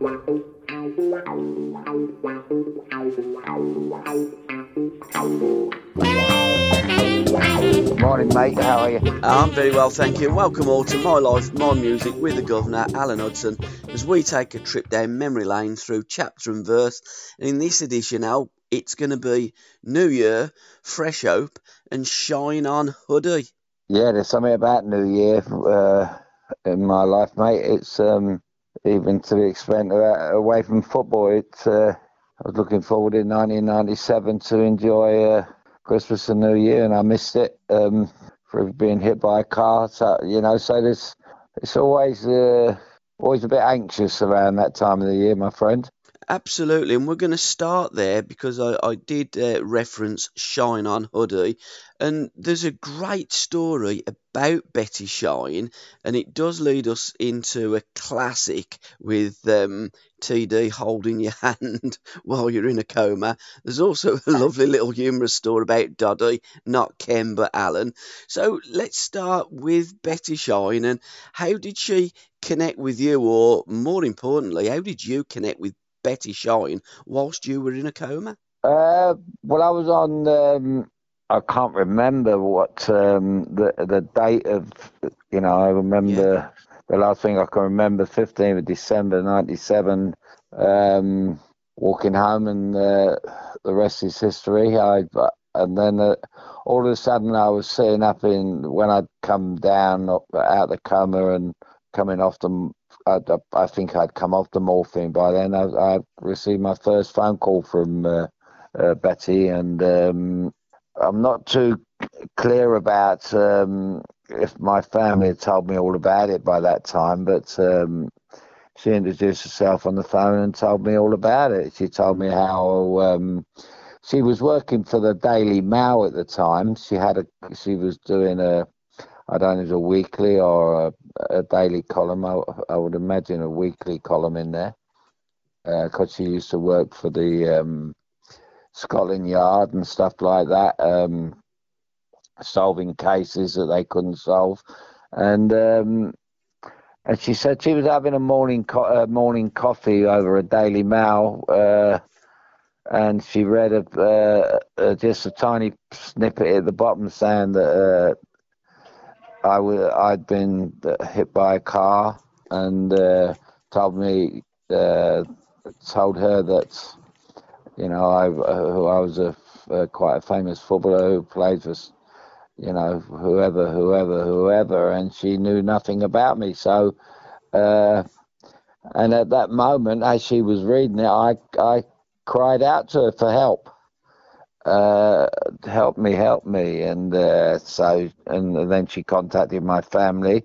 Morning, mate. How are you? I'm very well, thank you. Welcome all to My Life, My Music with the Governor, Alan Hudson, as we take a trip down memory lane through chapter and verse. And in this edition now, it's going to be New Year, Fresh Hope, and Shine On Huddy. Yeah, there's something about New Year uh, in my life, mate. It's um, even to the extent uh, away from football. It's uh, I was looking forward in 1997 to enjoy uh, Christmas and New Year, and I missed it um, for being hit by a car. So you know, so there's it's always uh, always a bit anxious around that time of the year, my friend. Absolutely, and we're going to start there because I, I did uh, reference Shine On Huddy, and there's a great story about Betty Shine, and it does lead us into a classic with um, TD holding your hand while you're in a coma. There's also a lovely little humorous story about Doddy, not Ken but Alan. So let's start with Betty Shine, and how did she connect with you, or more importantly, how did you connect with Betty Shine whilst you were in a coma? Uh, well, I was on. Um, I can't remember what um, the the date of. You know, I remember yeah. the last thing I can remember, 15th of December, 97. Um, walking home, and uh, the rest is history. I and then uh, all of a sudden I was sitting up in when I'd come down out of the coma and coming off the I, I think I'd come off the morphine by then. I, I received my first phone call from uh, uh, Betty, and um, I'm not too clear about um, if my family had told me all about it by that time, but um, she introduced herself on the phone and told me all about it. She told me how um, she was working for the Daily Mail at the time. She had a she was doing a I don't know it's a weekly or a, a daily column. I, I, would imagine a weekly column in there because uh, she used to work for the um, Scotland Yard and stuff like that, um, solving cases that they couldn't solve. And um, and she said she was having a morning co- uh, morning coffee over a Daily Mail. Uh, and she read a, uh, just a tiny snippet at the bottom saying that uh, I w- I'd been hit by a car and uh, told me, uh, told her that, you know, I, uh, I was a, uh, quite a famous footballer who played for, you know, whoever, whoever, whoever, and she knew nothing about me. So, uh, and at that moment, as she was reading it, I, I cried out to her for help uh, help me, help me. And uh, so, and then she contacted my family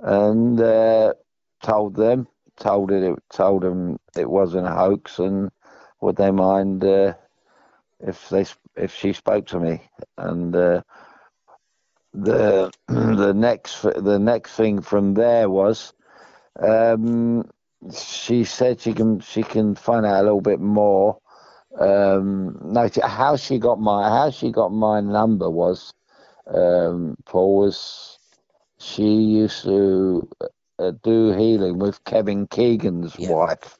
and uh, told them, told it, told them it wasn't a hoax, and would they mind uh, if they if she spoke to me? And uh, the the next the next thing from there was. Um, she said she can she can find out a little bit more um, no, how she got my how she got my number was um, Paul was she used to uh, do healing with Kevin Keegan's yeah. wife,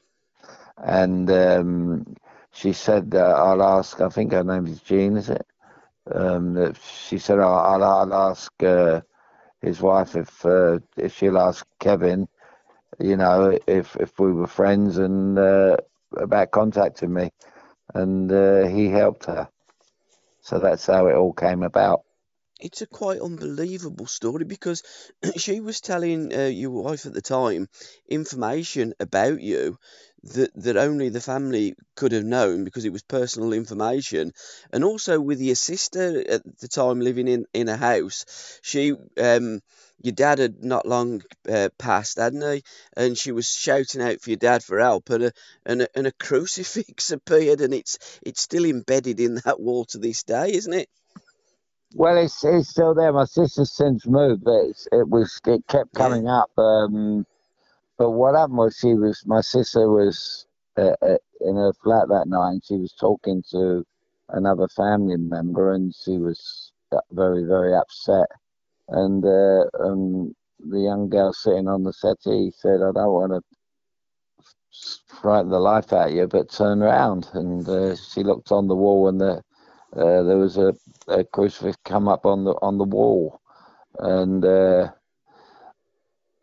and um, she said uh, I'll ask. I think her name is Jean, is it? Um, she said I'll, I'll ask uh, his wife if uh, if she'll ask Kevin, you know, if if we were friends and uh, about contacting me and uh, he helped her. So that's how it all came about. it's a quite unbelievable story because she was telling uh, your wife at the time information about you that that only the family could have known because it was personal information, and also with your sister at the time living in in a house, she um your dad had not long uh, passed, hadn't he? And she was shouting out for your dad for help, and a, and a, and a crucifix appeared, and it's it's still embedded in that wall to this day, isn't it? Well, it's it's still there. My sister's since moved, but it's, it was it kept coming yeah. up. Um, but what happened was she was my sister was uh, uh, in her flat that night, and she was talking to another family member, and she was very very upset. And uh, um, the young girl sitting on the settee said, "I don't want to." frighten the life out of you, but turn around. And uh, she looked on the wall, and the uh, there was a, a, crucifix come up on the on the wall, and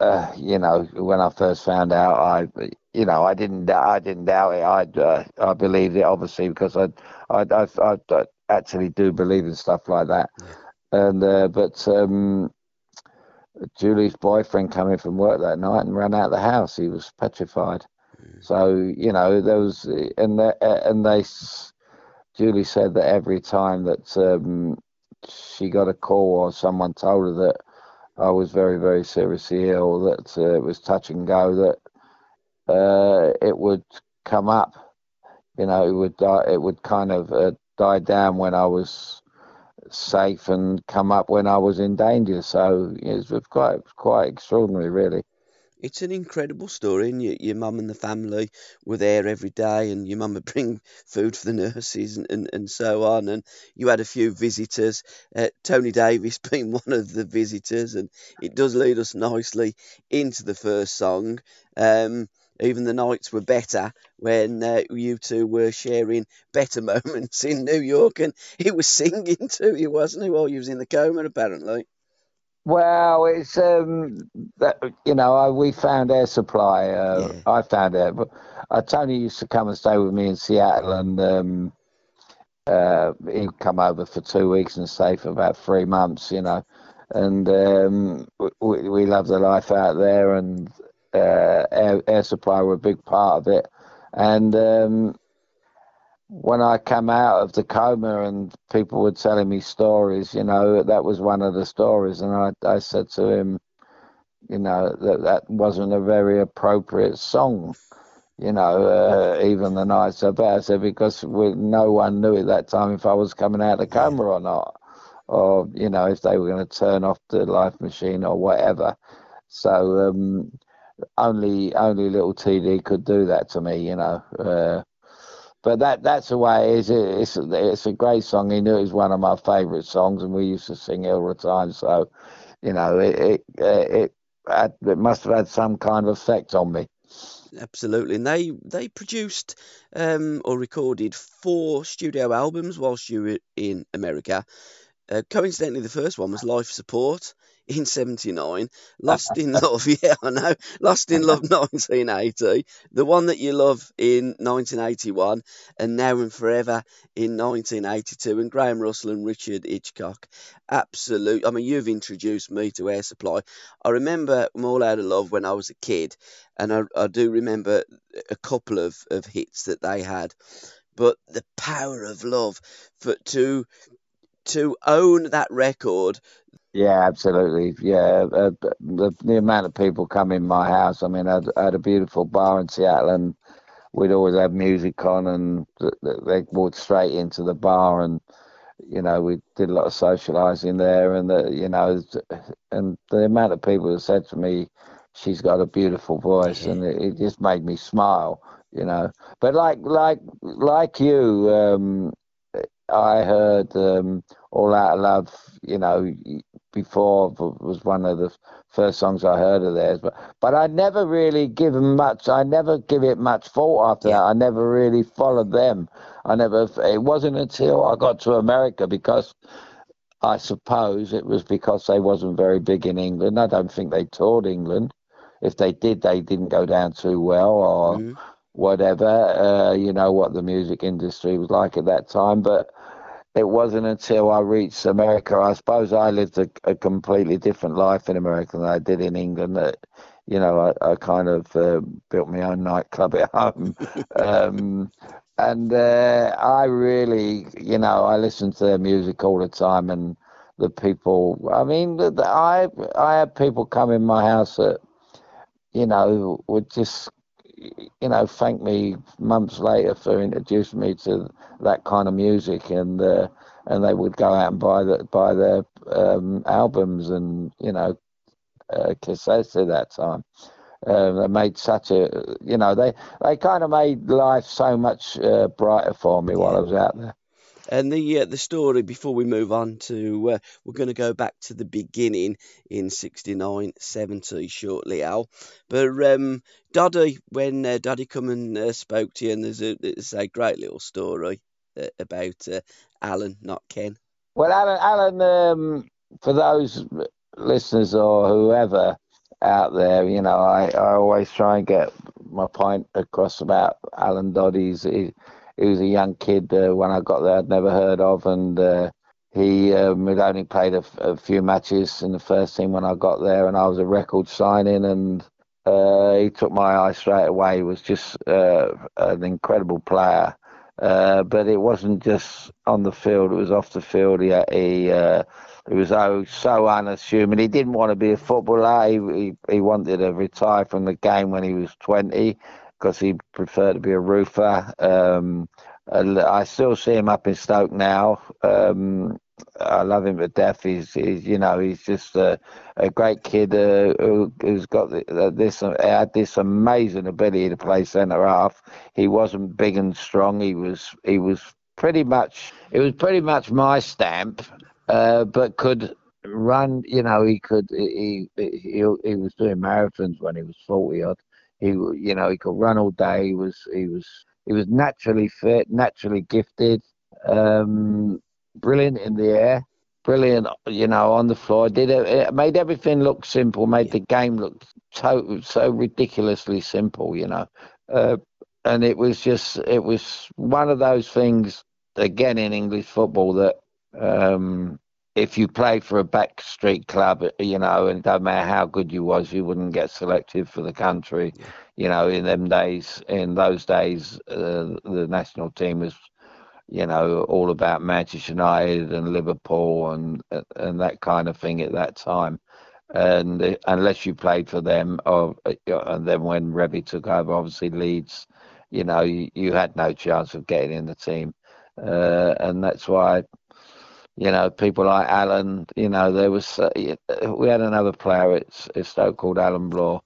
uh, uh, you know when I first found out, I you know I didn't I didn't doubt it. I uh, I believed it obviously because I I, I I, I actually do believe in stuff like that, and uh, but. Um, Julie's boyfriend came in from work that night and ran out of the house. He was petrified. Mm. So you know there was, and they, and they Julie said that every time that um, she got a call or someone told her that I was very, very seriously ill, that uh, it was touch and go, that uh, it would come up. You know, it would die, it would kind of uh, die down when I was safe and come up when I was in danger. So it was quite quite extraordinary, really it's an incredible story, and your, your mum and the family were there every day, and your mum would bring food for the nurses and, and, and so on. And you had a few visitors, uh, Tony Davis being one of the visitors, and it does lead us nicely into the first song. Um, even the nights were better when uh, you two were sharing better moments in New York, and he was singing to you, wasn't he, while you was in the coma, apparently. Well, it's um, that, you know, I, we found air supply. Uh, yeah. I found it, but uh, Tony used to come and stay with me in Seattle, and um, uh, he'd come over for two weeks and stay for about three months. You know, and um, we, we love the life out there, and uh, air, air supply were a big part of it, and um, when I come out of the coma and people were telling me stories, you know, that was one of the stories. And I, I said to him, you know, that that wasn't a very appropriate song, you know, uh, even the night so bad. I said, because we, no one knew at that time if I was coming out of the coma or not, or, you know, if they were going to turn off the life machine or whatever. So, um, only only little TD could do that to me, you know. Uh, but that that's the way it is. It's it's a great song. He knew it was one of my favourite songs, and we used to sing it all the time. So, you know, it it it, had, it must have had some kind of effect on me. Absolutely, and they they produced um, or recorded four studio albums whilst you were in America. Uh, coincidentally, the first one was Life Support, in 79, Lost in Love, yeah, I know, Lost in Love 1980, The One That You Love in 1981, and Now and Forever in 1982, and Graham Russell and Richard Hitchcock. Absolute, I mean, you've introduced me to Air Supply. I remember I'm All Out of Love when I was a kid, and I, I do remember a couple of, of hits that they had. But the power of love for to to own that record yeah, absolutely. Yeah, uh, the, the amount of people come in my house. I mean, I had, a beautiful bar in Seattle, and we'd always have music on, and they walked straight into the bar, and you know, we did a lot of socialising there, and the, you know, and the amount of people that said to me, "She's got a beautiful voice," and it, it just made me smile, you know. But like, like, like you, um, I heard um, "All Out of Love," you know, before was one of the first songs I heard of theirs. But but I never really given much. I never give it much thought after yeah. that. I never really followed them. I never. It wasn't until I got to America because. I suppose it was because they wasn't very big in England. I don't think they toured England. If they did, they didn't go down too well, or mm. Whatever. Uh, you know what the music industry was like at that time. But it wasn't until I reached America. I suppose I lived a, a completely different life in America than I did in England. That you know, I, I kind of uh, built my own nightclub at home. um, and uh, I really, you know, I listened to their music all the time, and the people. I mean, the, the, I I had people come in my house that, you know, would just, you know, thank me months later for introducing me to that kind of music, and uh, and they would go out and buy the buy their um, albums and you know uh, cassettes at that time. Uh, they made such a, you know, they they kind of made life so much uh, brighter for me while I was out there. And the uh, the story before we move on to uh, we're going to go back to the beginning in 69 70 shortly Al but um when uh, Doddy come and uh, spoke to you and there's a, there's a great little story uh, about uh, Alan not Ken well Alan Alan um, for those listeners or whoever out there, you know, I, I always try and get my point across about Alan Dodd. He's, he, he was a young kid uh, when I got there, I'd never heard of, and uh, he um, had only played a, a, few matches in the first team when I got there, and I was a record signing, and uh, he took my eye straight away. He was just uh, an incredible player. Uh, but it wasn't just on the field; it was off the field. He, he uh, he was so, so unassuming. He didn't want to be a footballer. He, he, he wanted to retire from the game when he was 20 because he preferred to be a roofer. Um, I still see him up in Stoke now. Um, I love him to death. He's, he's, you know, he's just a, a great kid uh, who, has got this, uh, had this amazing ability to play centre half. He wasn't big and strong. He was, he was pretty much, it was pretty much my stamp uh, but could run. You know, he could. He, he he was doing marathons when he was forty odd. He you know he could run all day. He was he was he was naturally fit, naturally gifted, um, brilliant in the air, brilliant. You know, on the floor. Did it, it made everything look simple. Made the game look so so ridiculously simple. You know. Uh, and it was just it was one of those things again in English football that um, if you played for a backstreet club, you know, and it doesn't matter how good you was, you wouldn't get selected for the country. Yeah. You know, in them days, in those days, uh, the national team was, you know, all about Manchester United and Liverpool and and that kind of thing at that time. And unless you played for them, or uh, and then when Revie took over, obviously Leeds, you know, you, you had no chance of getting in the team. Uh, and that's why you know, people like Alan, you know, there was, uh, we had another player at, at Stoke called Alan Bloor,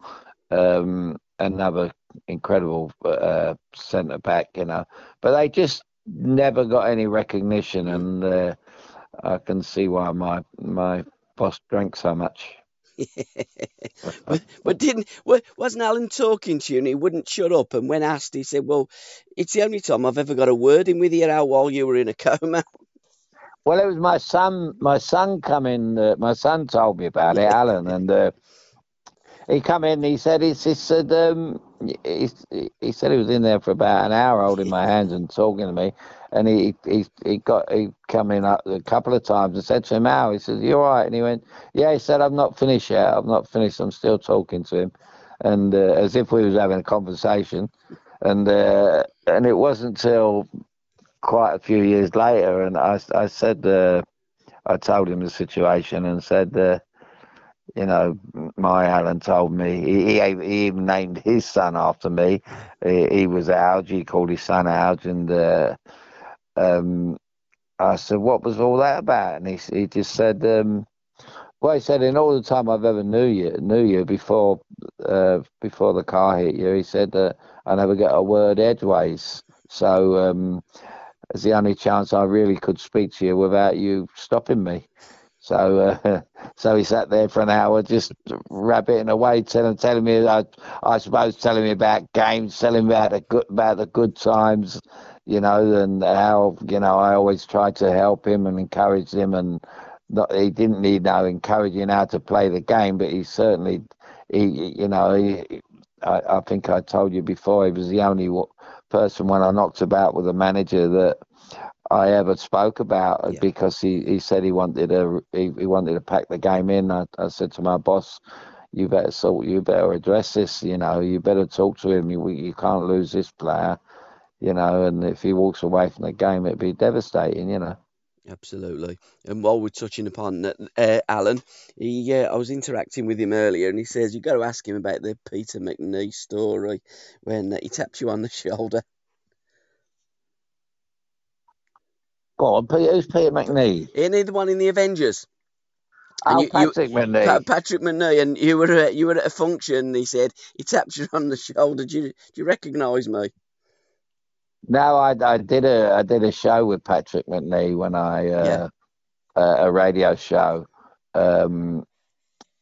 um, another incredible uh, centre back, you know, but they just never got any recognition, and uh, I can see why my my boss drank so much. but, but didn't wasn't Alan talking to you and he wouldn't shut up? And when asked, he said, "Well, it's the only time I've ever got a word in with you, Al, while you were in a coma." Well, it was my son. My son coming. Uh, my son told me about it, Alan, and uh, he come in. He said, he, he said, um, he, he said he was in there for about an hour, holding my hands and talking to me. And he he he got he come in a, a couple of times and said to him, "How?" He said, "You all right?" And he went, "Yeah." He said, "I'm not finished yet. I'm not finished. I'm still talking to him," and uh, as if we was having a conversation. And uh, and it wasn't till quite a few years later, and I, I said, uh, I told him the situation and said, uh, you know, my Alan told me he, he, even named his son after me. He, he was Alge. He called his son Alge, and uh, um, I said, "What was all that about?" And he he just said, um, "Well, he said in all the time I've ever knew you, knew you before uh, before the car hit you, he said that I never get a word edgeways." So um, it's the only chance I really could speak to you without you stopping me. So, uh, so he sat there for an hour, just rabbiting away, telling, telling me, I, I suppose, telling me about games, telling me about the good, about the good times, you know, and how, you know, I always tried to help him and encourage him, and not, he didn't need no encouraging how to play the game, but he certainly, he, you know, he, I, I think I told you before, he was the only person when I knocked about with the manager that I ever spoke about Yeah. because he, he said he wanted to he, he wanted to pack the game in. I, I said to my boss, "You better sort, you better address this. You know, you better talk to him. You you can't lose this player. You know, and if he walks away from the game, it'd be devastating. You know." Absolutely. And while we're touching upon that, uh, Alan, he, uh, I was interacting with him earlier, and he says you've got to ask him about the Peter McNee story when uh, he taps you on the shoulder. Go on, Peter, who's Peter McNee? Ain't he the one in the Avengers? And Oh, you- you- Patrick Macnee. Patrick Macnee, and you were at, you were at a function. And he said he tapped you on the shoulder. Do you do you recognise me? No, I, I did a I did a show with Patrick Macnee when I uh, uh, a radio show, um,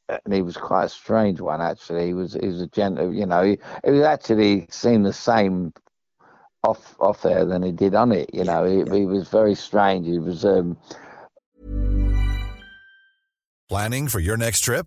and he was quite a strange one actually. He was he was a gentle, you know, he, he was actually seemed the same off off there than he did on it. You know, he, yeah. he was very strange. He was um, Planning for your next trip?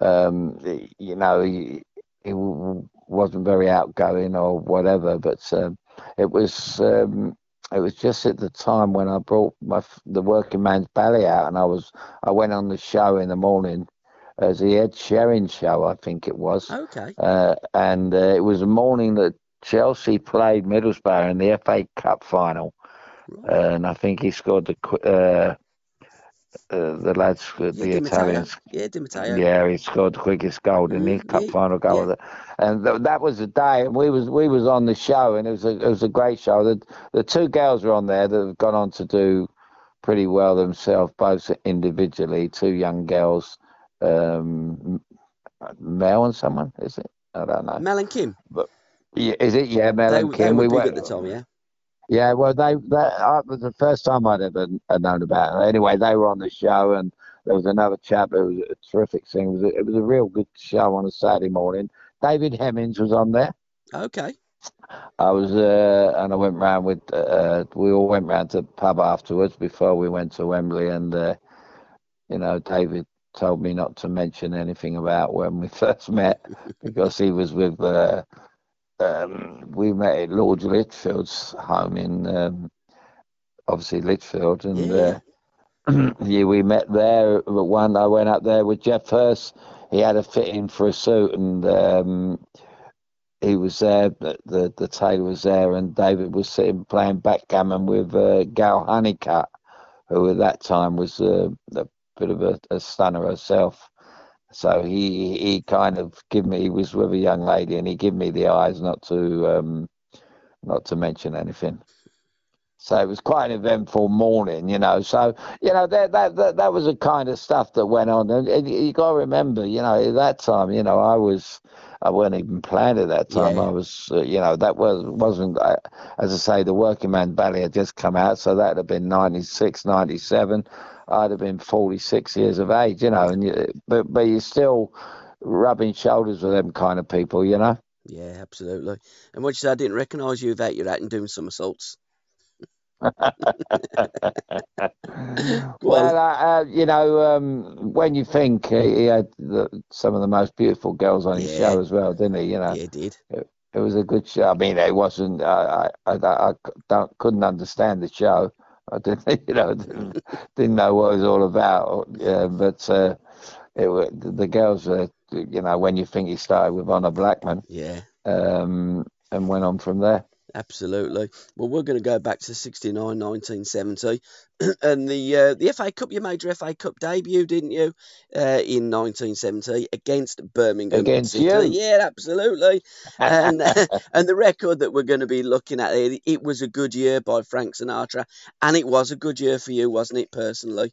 Um, you know, he, he wasn't very outgoing or whatever, but um, it was um, it was just at the time when I brought my the working man's ballet out, and I was I went on the show in the morning as the Ed Sheeran show, I think it was, Okay. uh, and uh, it was the morning that Chelsea played Middlesbrough in the FA Cup final, Right. and I think he scored the qu- uh, the lads, the Yeah, Italians Yeah, Di Matteo. yeah, he scored the quickest goal in Mm, his cup yeah, final goal, yeah. and th- that was the day. And we was we was on the show, and it was a it was a great show. The the two girls were on there that have gone on to do pretty well themselves, both individually. Two young girls, um, Mel and someone is it? I don't know. Mel and Kim. Yeah, is it? Yeah, Mel They, and they Kim. were we big went at the time, yeah. Yeah, well, they that uh, was the first time I'd ever known about it. Anyway, they were on the show, and there was another chap who was a terrific singer. It was a, it was a real good show on a Saturday morning. David Hemmings was on there. Okay. I was, uh, and I went round with. Uh, we all went round to the pub afterwards before we went to Wembley, and uh, you know, David told me not to mention anything about when we first met because he was with. Uh, um, we met at Lord Lichfield's home in, um, obviously Litchfield, and Yeah. uh, yeah, we met there. But one, I went up there with Geoff Hurst. He had a fitting for a suit, and um, he was there. The, the the tailor was there, and David was sitting playing backgammon with uh, Gayle Hunnicutt, who at that time was uh, a bit of a, a stunner herself. So he he kind of give me he was with a young lady and he gave me the eyes not to um, not to mention anything. So it was quite an eventful morning, you know. So you know that that that, that was the kind of stuff that went on, and, and you got to remember, you know, at that time, you know, I was I wasn't even playing at that time. Yeah. I was, uh, you know, that was wasn't uh, as I say, the Working Man Ballet had just come out, so that'd have been 96, 97. I'd have been 46 years of age, you know, and you, but but you're still rubbing shoulders with them kind of people, you know. Yeah, absolutely. And what you said, I didn't recognise you without your hat and doing somersaults. well, uh, uh, you know, um, when you think he, he had the, some of the most beautiful girls on his Yeah. show as well, didn't he? You know, Yeah, it did. it was a good show. I mean, it wasn't. I I, I, I don't, couldn't understand the show. I didn't, you know, didn't, didn't know what it was all about. Yeah, but uh, it the girls were, you know, when you think he started with Honor Blackman, Yeah. um, and went on from there. Absolutely. Well, we're going to go back to 69, 1970. and the uh, the FA Cup, you made your FA Cup debut, didn't you, uh, in 1970 against Birmingham Against you. Yeah, absolutely. and and the record that we're going to be looking at, it, it was a good year by Frank Sinatra, and it was a good year for you, wasn't it, personally?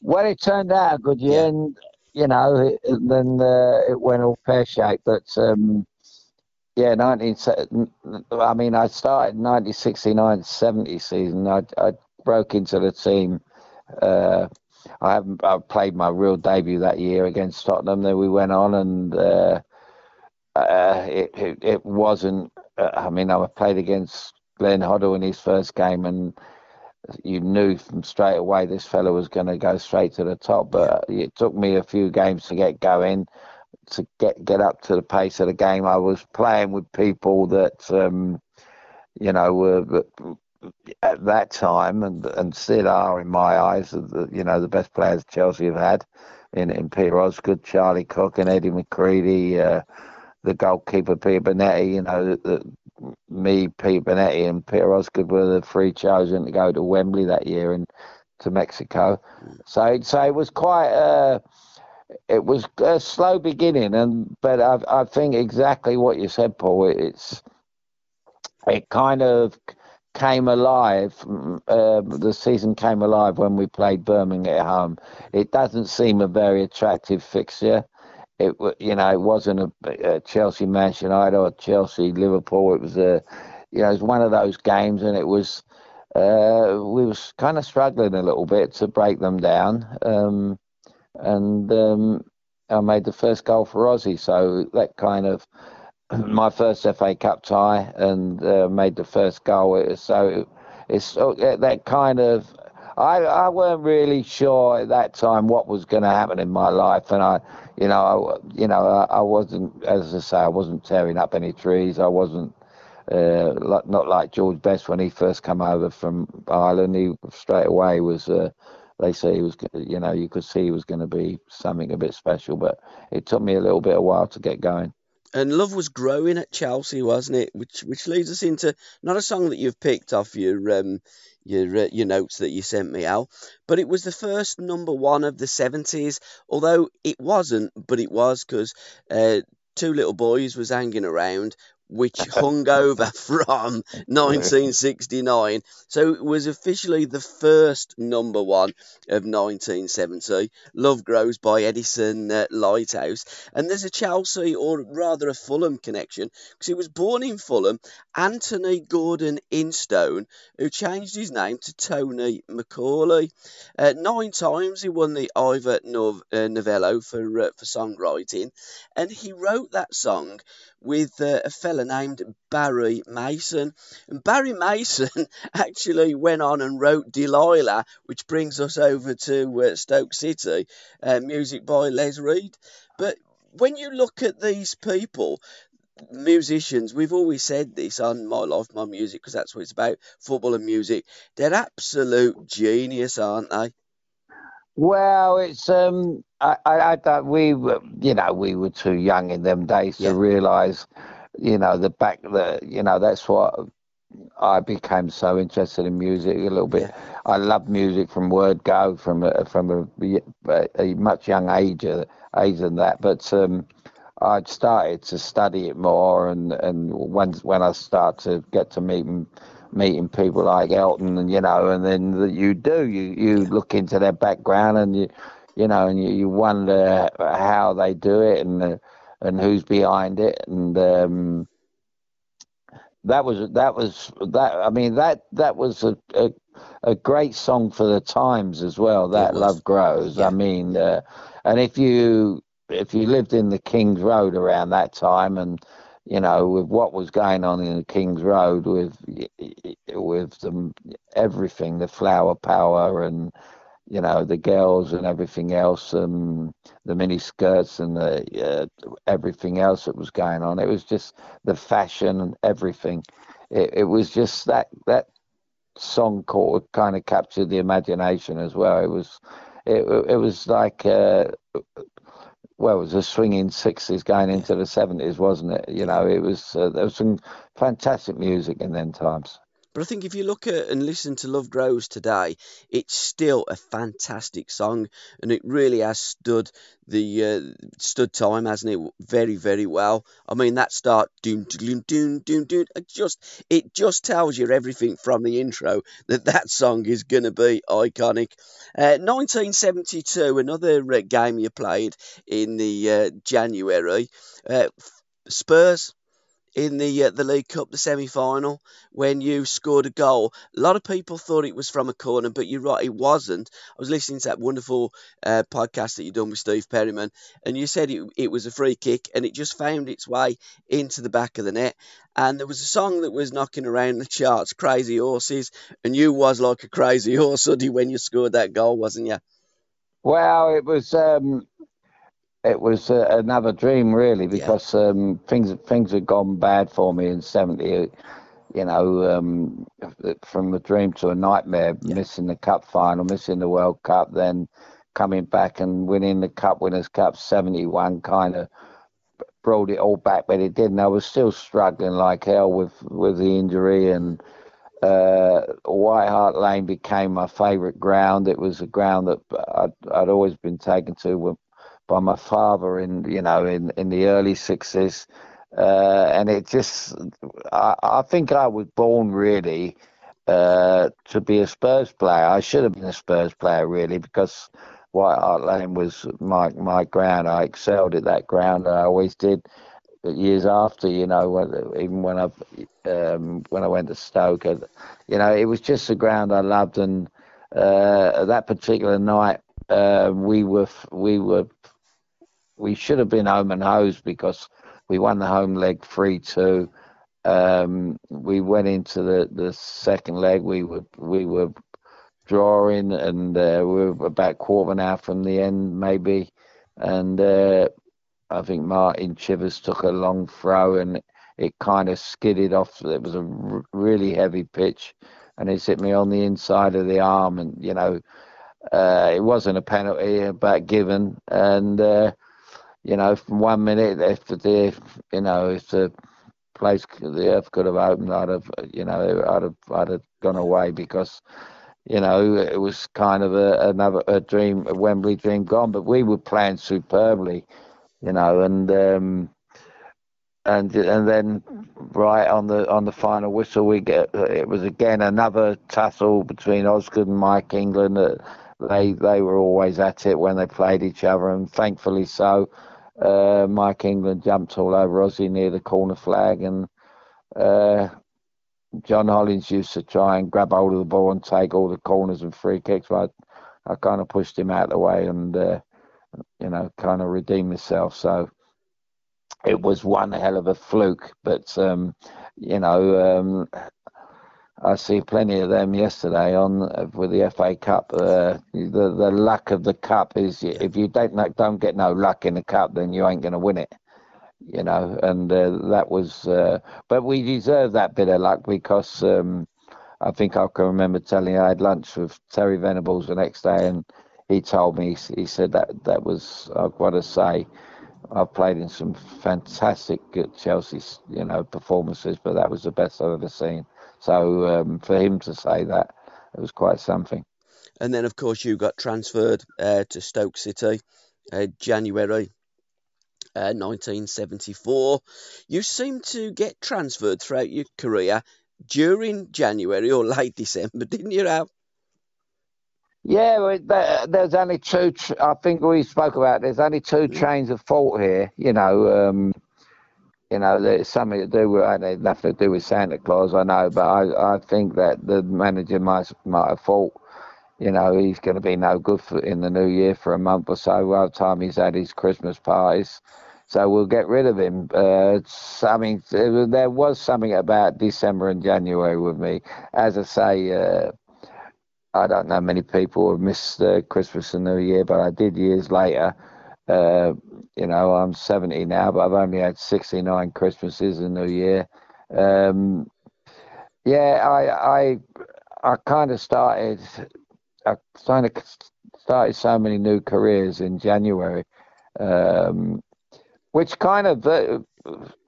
Well, it turned out a good year, Yeah. and you know, it, then uh, it went all pear shaped. But um, yeah, 19. I mean, I started 1969 70 season. I, I broke into the team. Uh, I haven't. I played my real debut that year against Tottenham. Then we went on, and uh, uh, it, it it wasn't. Uh, I mean, I played against Glenn Hoddle in his first game, and you knew from straight away this fellow was going to go straight to the top. But it took me a few games to get going, to get get up to the pace of the game. I was playing with people that, um, you know, were at that time and and still are in my eyes, the, you know, the best players Chelsea have had in in Peter Osgood, Charlie Cooke, and Eddie McCreadie. Uh, the goalkeeper Peter Bonetti, you know, the, the, me, Peter Bonetti, and Peter Osgood were the three chosen to go to Wembley that year and to Mexico. So, so it was quite a, it was a slow beginning, and but I, I think exactly what you said, Paul. It's it kind of came alive. Uh, the season came alive when we played Birmingham at home. It doesn't seem a very attractive fixture it you know it wasn't a, a, Chelsea Manchester United or Chelsea Liverpool. It was a you know it was one of those games, and it was uh, we was kind of struggling a little bit to break them down. Um, and um, I made the first goal for Ozzy, so that kind of my first FA Cup tie, and uh, made the first goal. So it's that kind of I, I weren't really sure at that time what was going to happen in my life, and I, you know, I, you know, I, I wasn't, as I say, I wasn't tearing up any trees. I wasn't, uh, not like George Best when he first came over from Ireland. He straight away was, uh, they say he was, you know, you could see he was going to be something a bit special, but it took me a little bit of while to get going. And love was growing at Chelsea, wasn't it? Which which leads us into not a song that you've picked off your um, your uh, your notes that you sent me, out, but it was the first number one of the seventies. Although it wasn't, but it was because uh, two little boys was hanging around, which hung over from 1969. So it was officially the first number one of 1970. Love Grows by Edison uh, Lighthouse. And there's a Chelsea, or rather a Fulham connection, because he was born in Fulham, Anthony Gordon Instone, who changed his name to Tony Macaulay. Uh, nine times he won the Ivor Nov- uh, Novello for, uh, for songwriting, and he wrote that song with uh, a fella named Barry Mason. And Barry Mason actually went on and wrote Delilah, which brings us over to uh, Stoke City, uh, music by Les Reed. But when you look at these people, musicians, we've always said this on My Life, My Music, because that's what it's about football and music. They're absolute genius, aren't they? Well, it's um, I, I, don't. We were, you know, we were too young in them days Yeah. to realise, you know, the back, the, you know, that's what I became so interested in music a little bit. Yeah. I love music from word go from a, from a, a much young age, uh, age than that. But um, I'd started to study it more, and and when when I start to get to meeting meeting people like Elton, and you know, and then the, you do you you look into their background, and you you know, and you, you wonder how they do it, and uh, and who's behind it, and um, that was that was that. I mean that that was a, a a great song for the times as well. That love grows. Yeah. I mean, uh, and if you if you lived in the King's Road around that time, and you know with what was going on in the King's Road with with the, everything, the flower power and you know the girls and everything else, um, the mini skirts and the uh, everything else that was going on. It was just the fashion and everything. It, it was just that that song called kind of captured the imagination as well. It was it it was like uh, well, it was a swinging sixties going into the seventies, wasn't it? You know, it was uh, there was some fantastic music in them times. But I think if you look at and listen to Love Grows today, it's still a fantastic song, and it really has stood the uh, stood time, hasn't it? Very, very well. I mean, that start doom doom doom doom doom. It just it just tells you everything from the intro that that song is going to be iconic. Uh, 1972, another uh, game you played in the uh, January. Uh, Spurs in the uh, the League Cup, the semi final, when you scored a goal. A lot of people thought it was from a corner, but you're right, it wasn't. I was listening to that wonderful uh, podcast that you done with Steve Perryman, and you said it, it was a free kick, and it just found its way into the back of the net. And there was a song that was knocking around the charts, Crazy Horses, and you was like a crazy horse, Uddy, when you scored that goal, wasn't you? Well, it was. Um it was uh, another dream, really, because yeah. um, things things had gone bad for me in '70. You know, um, from a dream to a nightmare, yeah. missing the cup final, missing the World Cup, then coming back and winning the Cup Winners' Cup '71 kind of brought it all back, but it didn't. I was still struggling like hell with with the injury, and uh, White Hart Lane became my favourite ground. It was a ground that I'd, I'd always been taken to by my father in you know in in the early sixties, uh, and it just I, I think I was born really uh, to be a Spurs player. I should have been a Spurs player really because White Hart Lane was my my ground. I excelled at that ground. I always did. Years after, you know, even when I um, when I went to Stoke, you know, it was just a ground I loved, and uh, that particular night uh, we were we were we should have been home and hosed because we won the home leg three two. Um, we went into the, the second leg. We were we were drawing, and uh, we were about quarter of an hour from the end, maybe. And uh, I think Martin Chivers took a long throw, and it kind of skidded off. It was a r- really heavy pitch, and it hit me on the inside of the arm. And you know, uh, it wasn't a penalty, but given, and uh, you know, from one minute, if the, you know, if the place, the earth could have opened, I'd have, you know, I'd have, I'd have gone away because, you know, it was kind of a, another a dream, a Wembley dream gone. But we were playing superbly, you know, and um, and and then right on the on the final whistle, we get it was again another tussle between Osgood and Mike England. they they were always at it when they played each other, and thankfully so uh, Mike England jumped all over Ozzy near the corner flag, and uh, John Hollins used to try and grab hold of the ball and take all the corners and free kicks. But I, I kind of pushed him out of the way and, uh, you know, kind of redeemed myself. So it was one hell of a fluke, but um, you know, um, I see plenty of them yesterday on uh, with the FA Cup. Uh, the the luck of the cup is if you don't don't get no luck in the cup, then you ain't going to win it. You know, and uh, that was. Uh, but we deserve that bit of luck because um, I think I can remember telling you I had lunch with Terry Venables the next day, and he told me he said that that was I've got to say. I've played in some fantastic Chelsea, you know, performances, but that was the best I've ever seen. So um, for him to say that, it was quite something. And then, of course, you got transferred uh, to Stoke City, uh, January uh, 1974. You seem to get transferred throughout your career during January or late December, didn't you, Al? Yeah, there's only two. I think we spoke about. There's only two mm. trains of thought here. You know, um, you know, there's something to do with it. Nothing to do with Santa Claus, I know, but I, I think that the manager might might have thought, you know, he's going to be no good for, in the new year for a month or so. By the time he's had his Christmas parties, so we'll get rid of him. Uh, I mean, there was something about December and January with me. As I say, uh, I don't know many people have missed uh, Christmas and New Year, but I did years later. You know, I'm 70 now, but I've only had 69 Christmases and New Year. Um, yeah, I I I kind of started. I kind of started so many new careers in January, um, which kind of uh,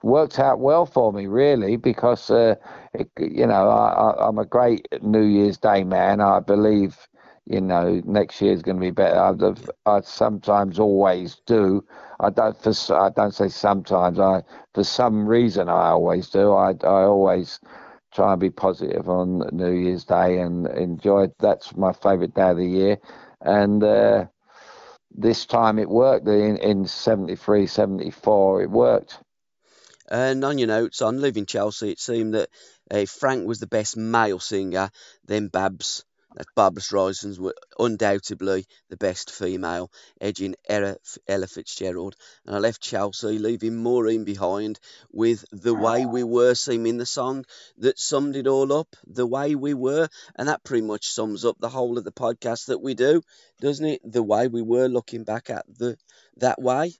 worked out well for me, really, because uh, it, you know I, am a great New Year's Day man. I believe you know next year is going to be better. I, I sometimes always do. I don't for I don't say sometimes. I for some reason I always do. I I always try and be positive on New Year's Day and enjoy. That's my favourite day of the year, and. Uh, this time it worked in, in 73, 74, it worked. And on your notes on leaving Chelsea, it seemed that uh, Frank was the best male singer, then Babs that Barbra Streisand were undoubtedly the best female, edging Ella, Ella Fitzgerald. And I left Chelsea, leaving Maureen behind with The Way We Were seeming the song that summed it all up, The Way We Were. And that pretty much sums up the whole of the podcast that we do, doesn't it? The way we were looking back at the that way.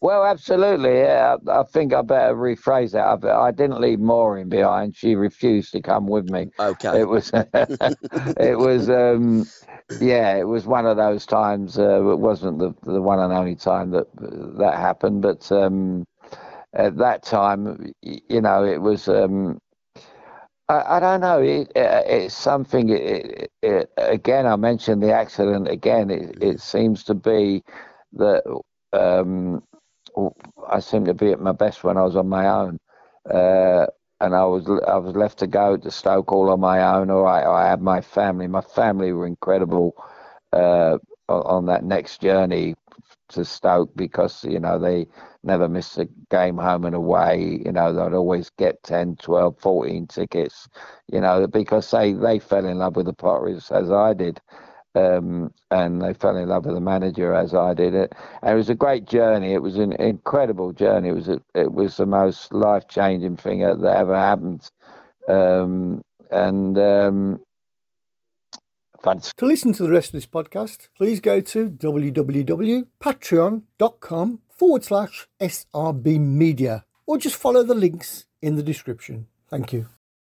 Well, absolutely. Yeah, I think I better rephrase that. I, I didn't leave Maureen behind. She refused to come with me. Okay. It was, it was, um, yeah, it was one of those times. Uh, it wasn't the the one and only time that that happened, but um, at that time, you know, it was. Um, I, I don't know. It, it, it's something. It, again, I mentioned the accident. Again, it, seems to be that um, I seemed to be at my best when I was on my own. Uh, and I was I was left to go to Stoke all on my own. All right, I had my family. My family were incredible uh, on that next journey to Stoke because you know they never missed a game home and away. You know they'd always get 10, 12, 14 tickets. You know because they they fell in love with the Potteries as I did um, and they fell in love with the manager as I did it. And it was a great journey. It was an incredible journey. It was a, it was the most life changing thing that ever happened. Um, and um, to listen to the rest of this podcast, please go to www.patreon.com forward slash SRB media or just follow the links in the description. Thank you.